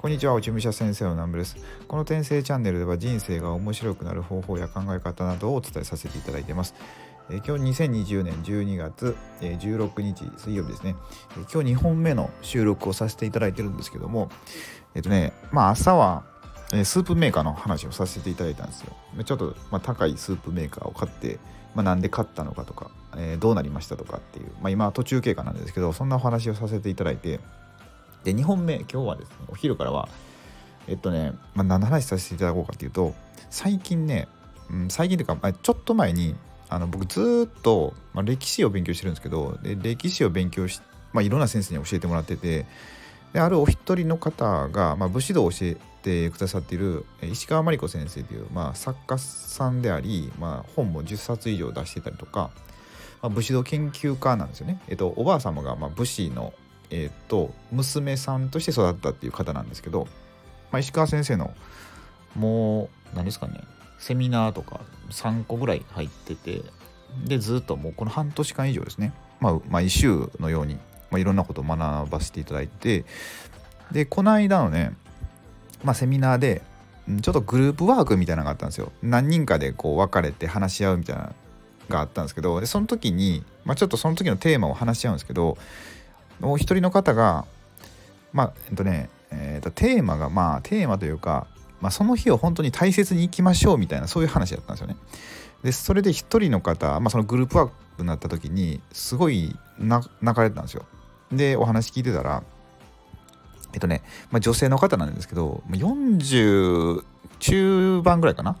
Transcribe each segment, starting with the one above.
こんにちは、落ち武者先生の南部です。この転生チャンネルでは人生が面白くなる方法や考え方などをお伝えさせていただいています。え今日2020年12月、え16日水曜日ですね、今日2本目の収録をさせていただいてるんですけども、えっとね、まあ朝は、スープメーカーの話をさせていただいたんですよ。ちょっと、まあ、高いスープメーカーを買って、まあ、なんで買ったのかとか、えー、どうなりましたとかっていう、まあ、今は途中経過なんですけど、そんなお話をさせていただいて、で、2本目、今日はですね、お昼からは、えっとね、まあ、何の話させていただこうかっていうと、最近ね、うん、最近というか、ちょっと前に、あの僕ずっと、まあ、歴史を勉強してるんですけど、で歴史を勉強し、まあ、いろんな先生に教えてもらってて、であるお一人の方が、まあ、武士道を教えてくださっている石川真理子先生という、まあ、作家さんであり、まあ、本も10冊以上出してたりとか、まあ、武士道研究家なんですよね。えっと、おばあ様が、まあ、武士の、えっと、娘さんとして育ったっていう方なんですけど、まあ、石川先生のもう何ですかねセミナーとか3個ぐらい入っててでずっともうこの半年間以上ですね、まあ、毎週のように、まあ、いろんなことを学ばせていただいてでこの間のね、まあ、セミナーでちょっとグループワークみたいなのがあったんですよ。何人かでこう分かれて話し合うみたいなのがあったんですけどでその時に、まあ、ちょっとその時のテーマを話し合うんですけどもう一人の方がまあえっとねえーと、テーマがまあテーマというか、まあ、その日を本当に大切にいきましょうみたいなそういう話だったんですよね。でそれで一人の方、まあ、そのグループワークになった時にすごい泣かれてたんですよ。でお話聞いてたらえっとね、まあ、女性の方なんですけど40中盤ぐらいかな？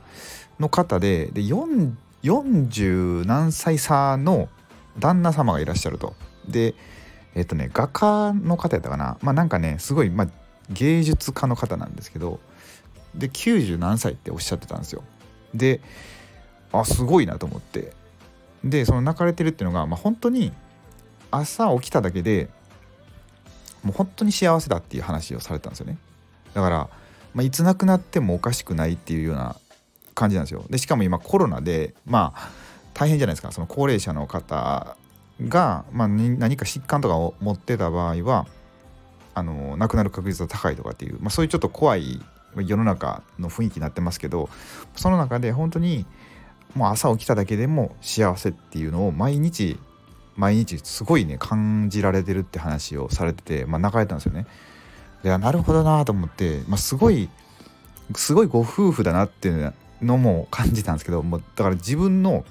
の方でで40何歳差の旦那様がいらっしゃると。でえっとね画家の方やったかな。まあなんかねすごい、まあ、芸術家の方なんですけどで90何歳っておっしゃってたんですよ。であすごいなと思って。でその泣かれてるっていうのが、まあ、本当に朝起きただけでもう本当に幸せだっていう話をされたんですよね。だから、まあ、いつ亡くなってもおかしくないっていうような感じなんですよ。でしかも今コロナでまあ大変じゃないですか。その高齢者の方が、まあ、何か疾患とかを持ってた場合はあの亡くなる確率が高いとかっていう、まあ、そういうちょっと怖い世の中の雰囲気になってますけどその中で本当にもう朝起きただけでも幸せっていうのを毎日毎日すごいね感じられてるって話をされてて、まあ、泣かれたんですよね。いやなるほどなと思って、まあ、すごいすごいご夫婦だなっていうのも感じたんですけどもだから自分の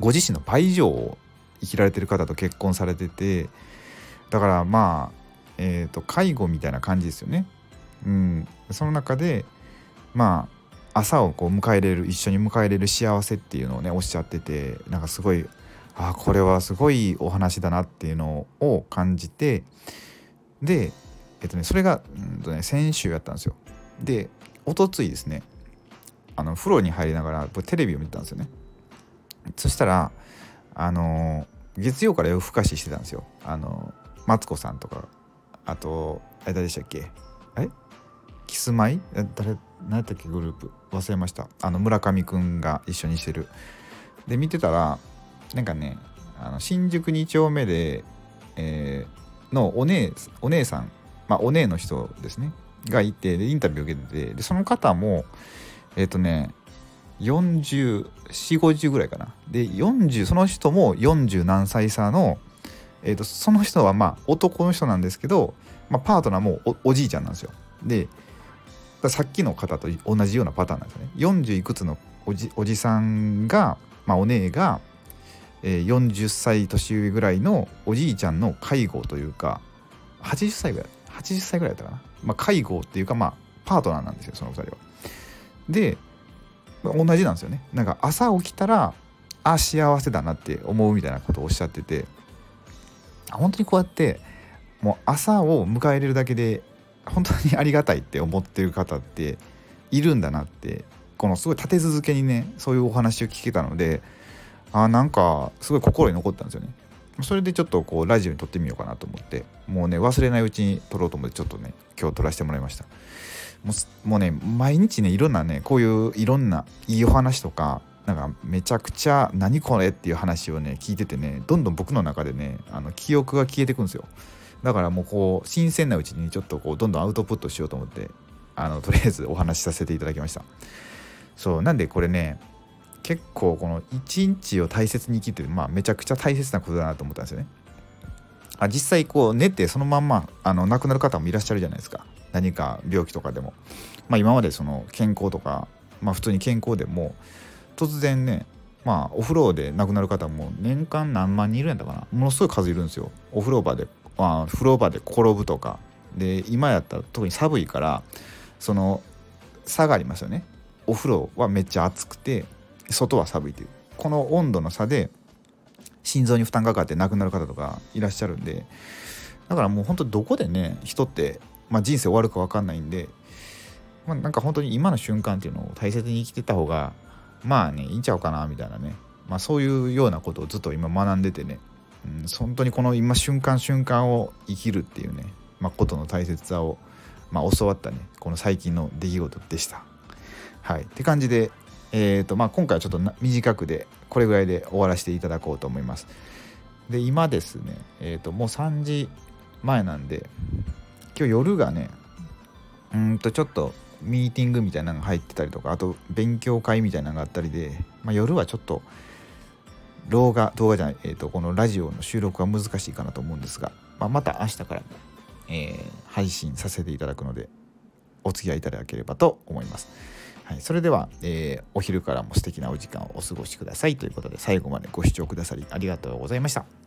ご自身の倍以上を生きられてる方と結婚されててだからまあえーと、介護みたいな感じですよね。うん、その中でまあ朝をこう迎え入れる一緒に迎え入れる幸せっていうのをねおっしゃっててなんかすごいあこれはすごいお話だなっていうのを感じてでえっとねそれが、うんとね、先週やったんですよ。でおとついですねあの風呂に入りながらテレビを見てたんですよね。そしたらあの月曜から夜更かししてたんですよ。あのマツコさんとか。あとあれ誰でしたっけ？え？キスマイ？誰何やったっけ？グループ。忘れました。あの村上くんが一緒にしてる。で見てたらなんかねあの新宿2丁目で、えー、のお姉お姉さん。まあお姉の人ですね。がいてでインタビュー受けてて。でその方もえっ、ー、とね404050ぐらいかなで40その人も40何歳差のえーと、その人はまあ男の人なんですけど、まあ、パートナーもおじいちゃんなんですよ。でさっきの方と同じようなパターンなんですよね。40いくつのおじおじさんが、まあ、お姉が、えー、40歳年上ぐらいのおじいちゃんの介護というか80歳ぐらい80歳ぐらいだったかな、まあ、介護っていうかまあパートナーなんですよその2人は。で同じなんですよね。なんか朝起きたらあ幸せだなって思うみたいなことをおっしゃってて本当にこうやってもう朝を迎え入れるだけで本当にありがたいって思ってる方っているんだなってこのすごい立て続けにねそういうお話を聞けたのであなんかすごい心に残ったんですよね。それでちょっとこうラジオに撮ってみようかなと思ってもうね忘れないうちに撮ろうと思ってちょっとね今日撮らせてもらいましたもうね毎日ねいろんなねこういういろんないいお話とかなんかめちゃくちゃ何これっていう話をね聞いててねどんどん僕の中でねあの記憶が消えてくんですよ。だからもうこう新鮮なうちにちょっとこうどんどんアウトプットしようと思ってあのとりあえずお話しさせていただきました。そうなんでこれね結構この一日を大切に生きてるまあめちゃくちゃ大切なことだなと思ったんですよね。あ実際こう寝てそのまんまあの亡くなる方もいらっしゃるじゃないですか。何か病気とかでも。まあ今までその健康とかまあ普通に健康でも突然ねまあお風呂で亡くなる方も年間何万人いるんだかな。ものすごい数いるんですよ。お風呂場でまあ、風呂場で転ぶとか。で今やったら特に寒いからその差がありますよね。お風呂はめっちゃ暑くて外は寒いという。この温度の差で心臓に負担がかかって亡くなる方とかいらっしゃるんでだからもう本当どこでね人って、まあ、人生終わるか分かんないんで、まあ、なんか本当に今の瞬間っていうのを大切に生きてた方がまあねいいんちゃうかなみたいなね、まあ、そういうようなことをずっと今学んでてねうん、本当にこの今瞬間瞬間を生きるっていうね、まあ、ことの大切さを、まあ、教わったねこの最近の出来事でした。はい、って感じで、えーとまあ、今回はちょっと短くでこれぐらいで終わらせていただこうと思います。で今ですね、えーと、もう3時前なんで今日夜がねうんとちょっとミーティングみたいなのが入ってたりとかあと勉強会みたいなのがあったりで、まあ、夜はちょっと動画動画じゃない、えーと、このラジオの収録は難しいかなと思うんですが、まあ、また明日から、えー、配信させていただくのでお付き合いいただければと思います。はい、それでは、えー、お昼からも素敵なお時間をお過ごしくださいということで最後までご視聴くださりありがとうございました。